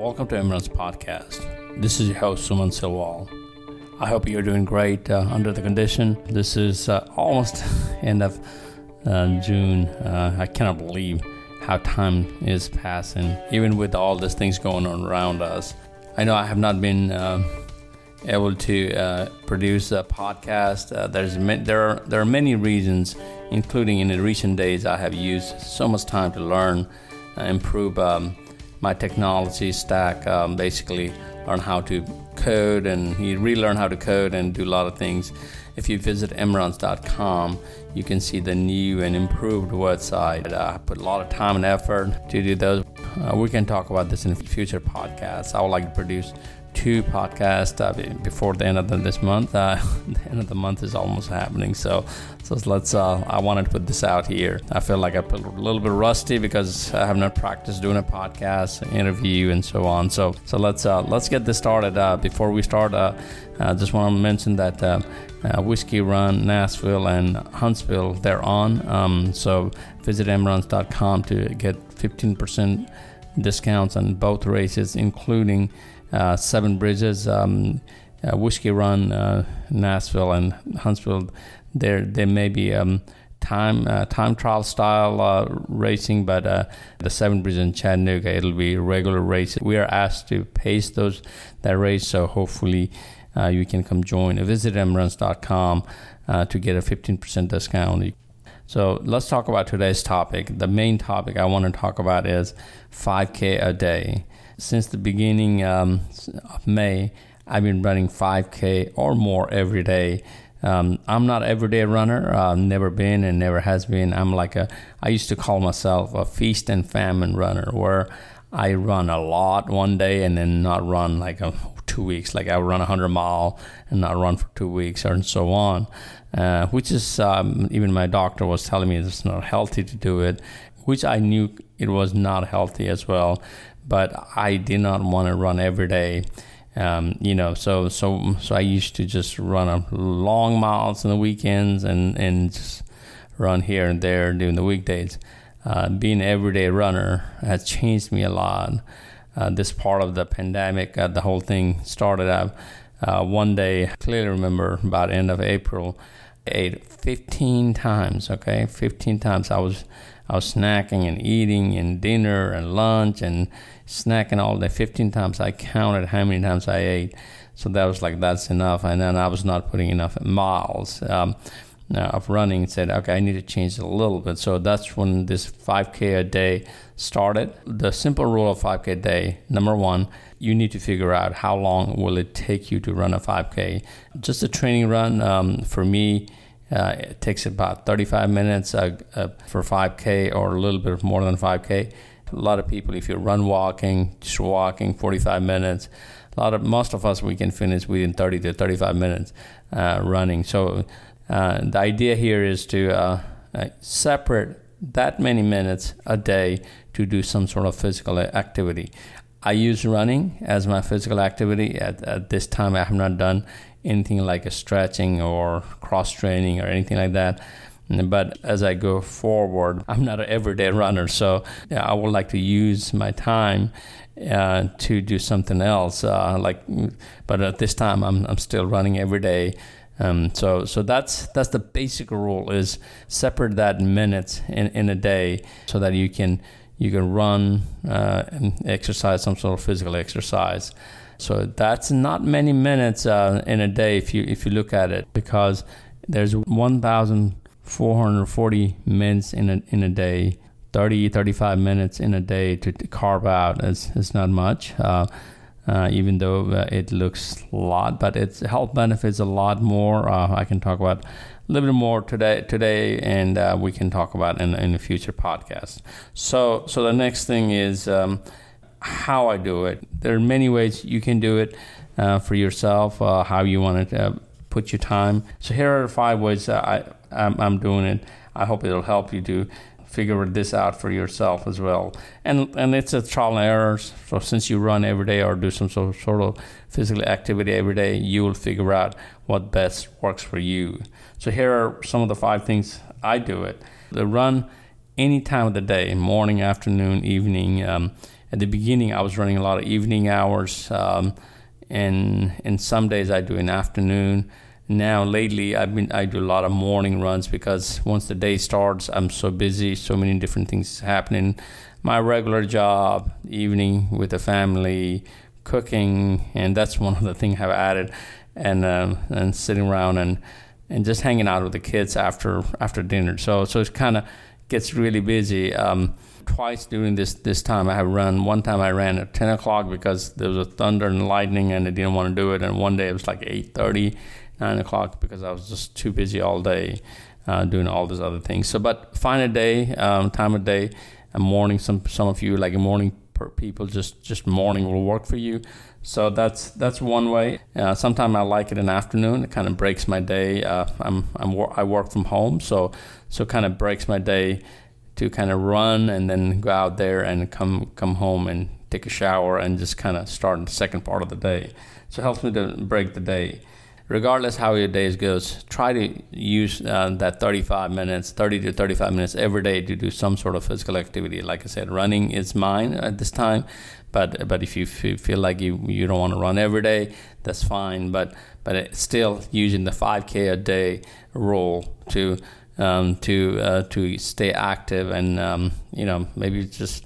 Welcome to Emirates Podcast. This is your host, Suman Silwal. I hope you're doing great uh, under the condition. This is uh, almost end of uh, June. Uh, I cannot believe how time is passing, even with all these things going on around us. I know I have not been uh, able to uh, produce a podcast. there's there are there are many reasons, including in the recent days I have used so much time to learn, improve. Um, my technology stack, um, basically learn how to code and you relearn how to code and do a lot of things. If you visit emruns.com, you can see the new and improved website. I put a lot of time and effort to do those. Uh, we can talk about this in future podcasts. I would like to produce two podcasts uh, before the end of the, this month. Uh, the end of the month is almost happening, so so let's. Uh, I wanted to put this out here. I feel like I'm a little bit rusty because I have not practiced doing a podcast, interview, and so on. So so let's uh, let's get this started. Uh, before we start, uh, I just want to mention that. Whiskey Run, Nashville, and Huntsville, they're on. Um, so visit emruns.com to get 15% discounts on both races, including uh, Seven Bridges, um, uh, Whiskey Run, uh, Nashville, and Huntsville. There, there may be um, time uh, time trial style uh, racing, but uh, the Seven Bridges in Chattanooga, it'll be regular race. We are asked to pace those that race, so hopefully you can come join. Visit emruns.com to get a 15% discount. So let's talk about today's topic. The main topic I want to talk about is 5K a day since the beginning um, of May, I've been running 5K or more every day. Um, I'm not everyday runner. Uh, never been and never has been. I'm like a. I used to call myself a feast and famine runner, where I run a lot one day and then not run like a, two weeks. Like I would run a hundred mile and not run for two weeks, and so on. Uh, which is um, even my doctor was telling me it's not healthy to do it, which I knew it was not healthy as well but I did not want to run every day. Um, you know, so so so I used to just run a long miles on the weekends and and just run here and there during the weekdays. Uh, being an everyday runner has changed me a lot. Uh, this part of the pandemic, uh, the whole thing started out. Uh, one day, I clearly remember about end of April, ate 15 times. Okay, 15 times. I was I was snacking and eating and dinner and lunch and snacking all day. 15 times I counted how many times I ate. So that was like, that's enough. And then I was not putting enough miles um, of running. and Said, okay, I need to change it a little bit. So that's when this 5K a day started. The simple rule of 5K a day number one, you need to figure out how long will it take you to run a 5K. Just a training run um, for me uh, it takes about 35 minutes uh, uh, for 5K or a little bit more than 5K. A lot of people, if you run walking, just walking 45 minutes, a lot of most of us we can finish within 30 to 35 minutes uh, running. So uh, the idea here is to uh, separate that many minutes a day to do some sort of physical activity. I use running as my physical activity. At, at this time, I have not done anything like a stretching or cross training or anything like that. But as I go forward, I'm not an everyday runner, so I would like to use my time uh, to do something else. Uh, like, but at this time, I'm I'm still running every day. Um, so so that's that's the basic rule: is separate that minutes in, in a day so that you can you can run uh, and exercise some sort of physical exercise. So that's not many minutes uh, in a day if you if you look at it because there's 1,440 minutes in a in a day. 30 35 minutes in a day to, to carve out is, is not much uh, uh, even though uh, it looks a lot but its health benefits a lot more uh, i can talk about a little bit more today today and uh, we can talk about in, in a future podcast so so the next thing is um, how I do it. There are many ways you can do it uh, for yourself, how you want to put your time. So here are five ways I, I'm, I'm, doing it. I hope it'll help you to figure this out for yourself as well. And and it's a trial and error. So since you run every day or do some sort of, sort of physical activity every day, you will figure out what best works for you. So here are some of the five things I do it. The run any time of the day, morning, afternoon, evening. Um, at the beginning, I was running a lot of evening hours, um, and and some days I do an afternoon. Now lately, I've been I do a lot of morning runs because once the day starts, I'm so busy, so many different things happening. My regular job, evening with the family, cooking, and that's one of the things I've added, and uh, and sitting around and and just hanging out with the kids after after dinner. So so it kind of gets really busy. Um, twice during this this time I have run. One time I ran at 10 o'clock because there was a thunder and lightning and I didn't want to do it. And one day it was like 8:30, 9 o'clock because I was just too busy all day uh, doing all these other things. So, but find a day, um, time of day, a morning. Some some of you like a morning people just just morning will work for you. So that's that's one way. Uh, Sometimes I like it in afternoon. It kind of breaks my day. Uh, I'm, I'm I work from home, so so kind of breaks my day to kind of run and then go out there and come come home and take a shower and just kind of start the second part of the day. So it helps me to break the day. Regardless how your days goes, try to use uh, that 35 minutes, 30 to 35 minutes every day to do some sort of physical activity. Like I said, running is mine at this time, but but if you feel like you you don't want to run every day, that's fine. But but still using the 5K a day rule to um, to uh, to stay active and um, you know maybe just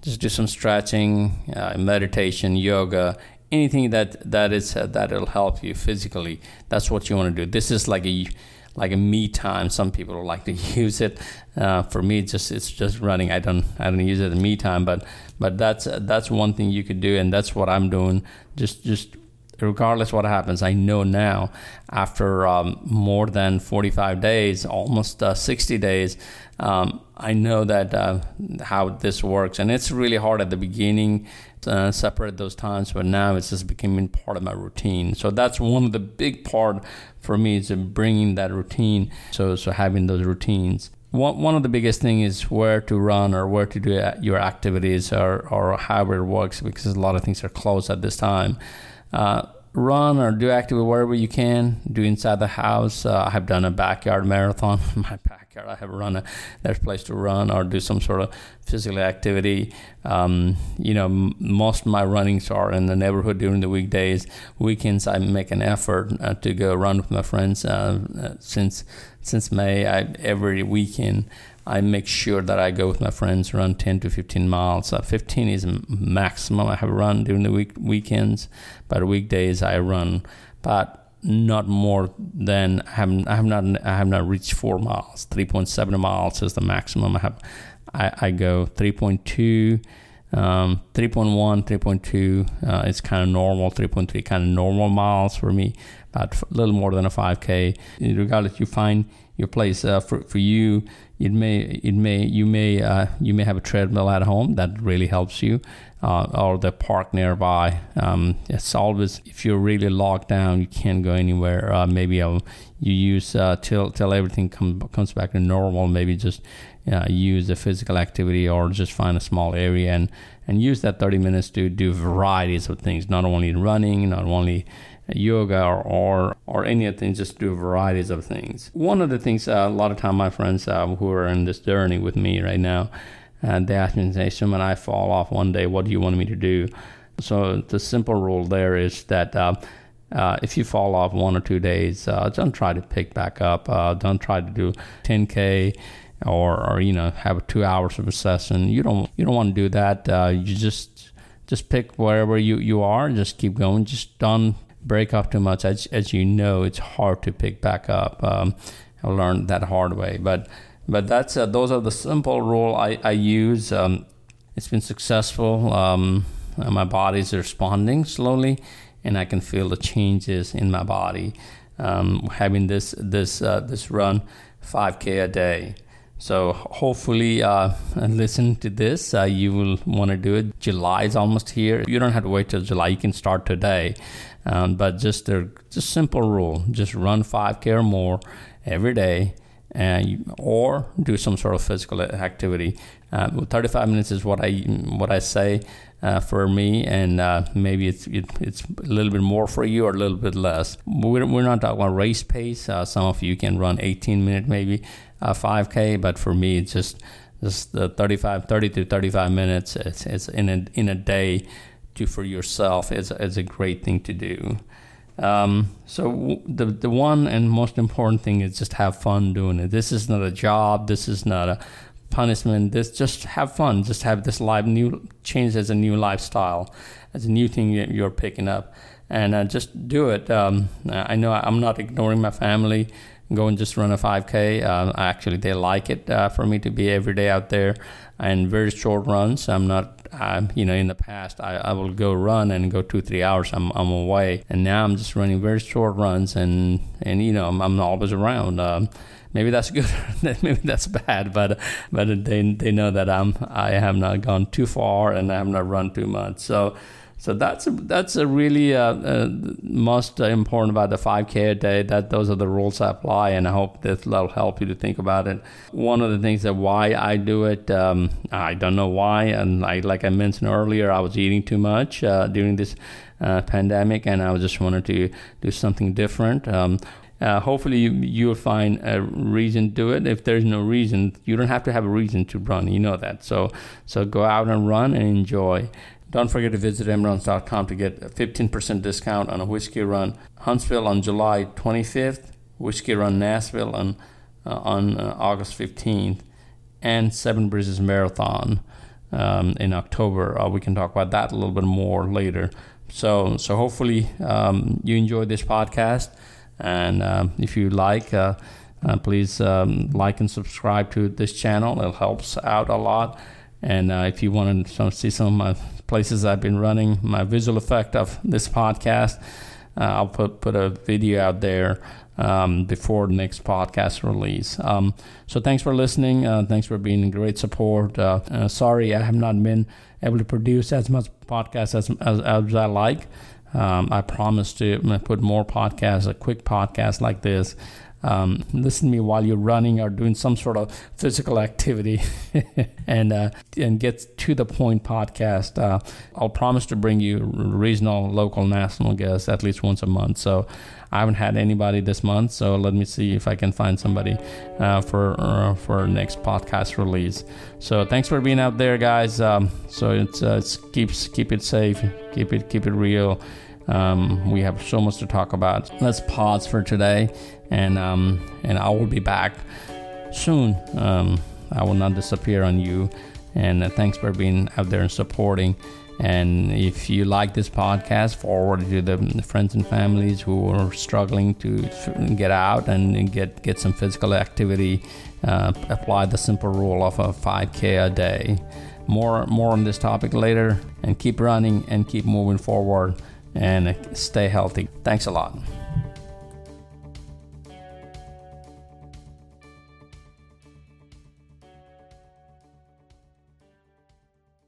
just do some stretching, uh, meditation, yoga, anything that that is uh, that'll help you physically. That's what you want to do. This is like a like a me time. Some people like to use it. Uh, for me, it's just it's just running. I don't I don't use it as me time, but but that's that's one thing you could do, and that's what I'm doing. Just just regardless what happens, I know now after um, more than 45 days, almost uh, 60 days, um, I know that uh, how this works, and it's really hard at the beginning to uh, separate those times, but now it's just becoming part of my routine. So that's one of the big part for me is bringing that routine. So so having those routines. One, one of the biggest thing is where to run or where to do uh, your activities or, or how it works because a lot of things are closed at this time. Uh, run or do activity wherever you can. Do inside the house. Uh, I have done a backyard marathon my backyard. I have run a there's place to run or do some sort of physical activity. Um, you know, m- most of my runnings are in the neighborhood during the weekdays. Weekends, I make an effort uh, to go run with my friends. Uh, uh since since May, I every weekend I make sure that I go with my friends run 10 to 15 miles. Uh, 15 is maximum I have run during the week weekends, but weekdays I run, but not more than I have, I have not I have not reached four miles. 3.7 miles is the maximum I have. I, I go 3.2. Um, 3.1, 3.2 uh, is kind of normal. 3.3 kind of normal miles for me, but a little more than a 5K. Regardless, you find your place uh, for for you. It may it may you may uh, you may have a treadmill at home that really helps you uh, or the park nearby. Um, it's always if you're really locked down you can't go anywhere. Uh, maybe uh, you use uh, till till everything come, comes back to normal. Maybe just use a physical activity or just find a small area and and use that 30 minutes to do varieties of things. Not only running not only yoga or, or, or any of things, just do varieties of things. One of the things, uh, a lot of time my friends uh, who are in this journey with me right now, uh, they ask me, say, when I fall off one day, what do you want me to do? So the simple rule there is that uh, uh, if you fall off one or two days, uh, don't try to pick back up. Don't try to do 10k or, or you know have two hours of a session. You don't you don't want to do that. You just just pick wherever you, you are. Just keep going. Just don't break off too much, as, as you know, it's hard to pick back up. Um, I learned that hard way, but but that's uh, those are the simple rule I, I use. Um, it's been successful. Um, my body's responding slowly, and I can feel the changes in my body. Um, having this this uh, this run 5k a day. So hopefully, uh, listen to this. Uh, you will want to do it. July is almost here. You don't have to wait till July. You can start today. Um, but just a just simple rule: just run 5k or more every day, and you, or do some sort of physical activity. Uh, 35 minutes is what I what I say uh, for me, and uh, maybe it's it, it's a little bit more for you or a little bit less. We're, we're not talking about race pace. Uh, some of you can run 18 minute maybe 5k, uh, but for me it's just just the 35, 30 to 35 minutes. It's, it's in a in a day to for yourself is is a great thing to do. Um, so the the one and most important thing is just have fun doing it. This is not a job. This is not a punishment. This just have fun. Just have this life new change as a new lifestyle, as a new thing you're picking up, and uh, just do it. Um, I know I'm not ignoring my family. Go and just run a 5K. Uh, actually, they like it uh, for me to be every day out there and very short runs. I'm not um, you know, in the past, I, I will go run and go two, three hours. I'm, I'm away, and now I'm just running very short runs, and and you know, I'm, I'm always around. Um, maybe that's good, maybe that's bad, but but they they know that I'm I have not gone too far and I have not run too much. So so that's a, that's a really uh, uh, most important about the 5K a day. That those are the rules I apply, and I hope that will help you to think about it. One of the things that why I do it, um, I don't know why, and I like I mentioned earlier, I was eating too much uh, during this uh, pandemic, and I just wanted to do something different. Um, uh, hopefully you, you'll find a reason to do it. If there's no reason, you don't have to have a reason to run. You know that. So so go out and run and enjoy. Don't forget to visit emruns.com to get a 15% discount on a whiskey run Huntsville on July 25th, whiskey run Nashville on uh, on uh, August 15th, and Seven Bridges Marathon um, in October. Uh, we can talk about that a little bit more later. So so hopefully um, you enjoyed this podcast, and um, if you like. Uh, uh, please um, like and subscribe to this channel. It helps out a lot. And uh, if you want to see some of my places I've been running, my visual effect of this podcast, uh, I'll put put a video out there um, before the next podcast release. Um, so thanks for listening. Uh, thanks for being great support. Uh, uh, sorry I have not been able to produce as much podcast as as, as I like. Um, I promise to put more podcasts, a quick podcast like this um, listen to me while you're running or doing some sort of physical activity and uh, and get to the point podcast. Uh, I'll promise to bring you regional, local, national guests at least once a month. So I haven't had anybody this month, so let me see if I can find somebody uh, for uh, for next podcast release. So thanks for being out there, guys. Um, so it's, uh, it's keeps keep it safe, keep it keep it real. Um, we have so much to talk about. Let's pause for today, and um, and I will be back soon. Um, I will not disappear on you. And uh, thanks for being out there and supporting. And if you like this podcast, forward to the friends and families who are struggling to get out and get get some physical activity. Uh, apply the simple rule of a 5K a day. More more on this topic later. And keep running and keep moving forward and stay healthy. Thanks a lot.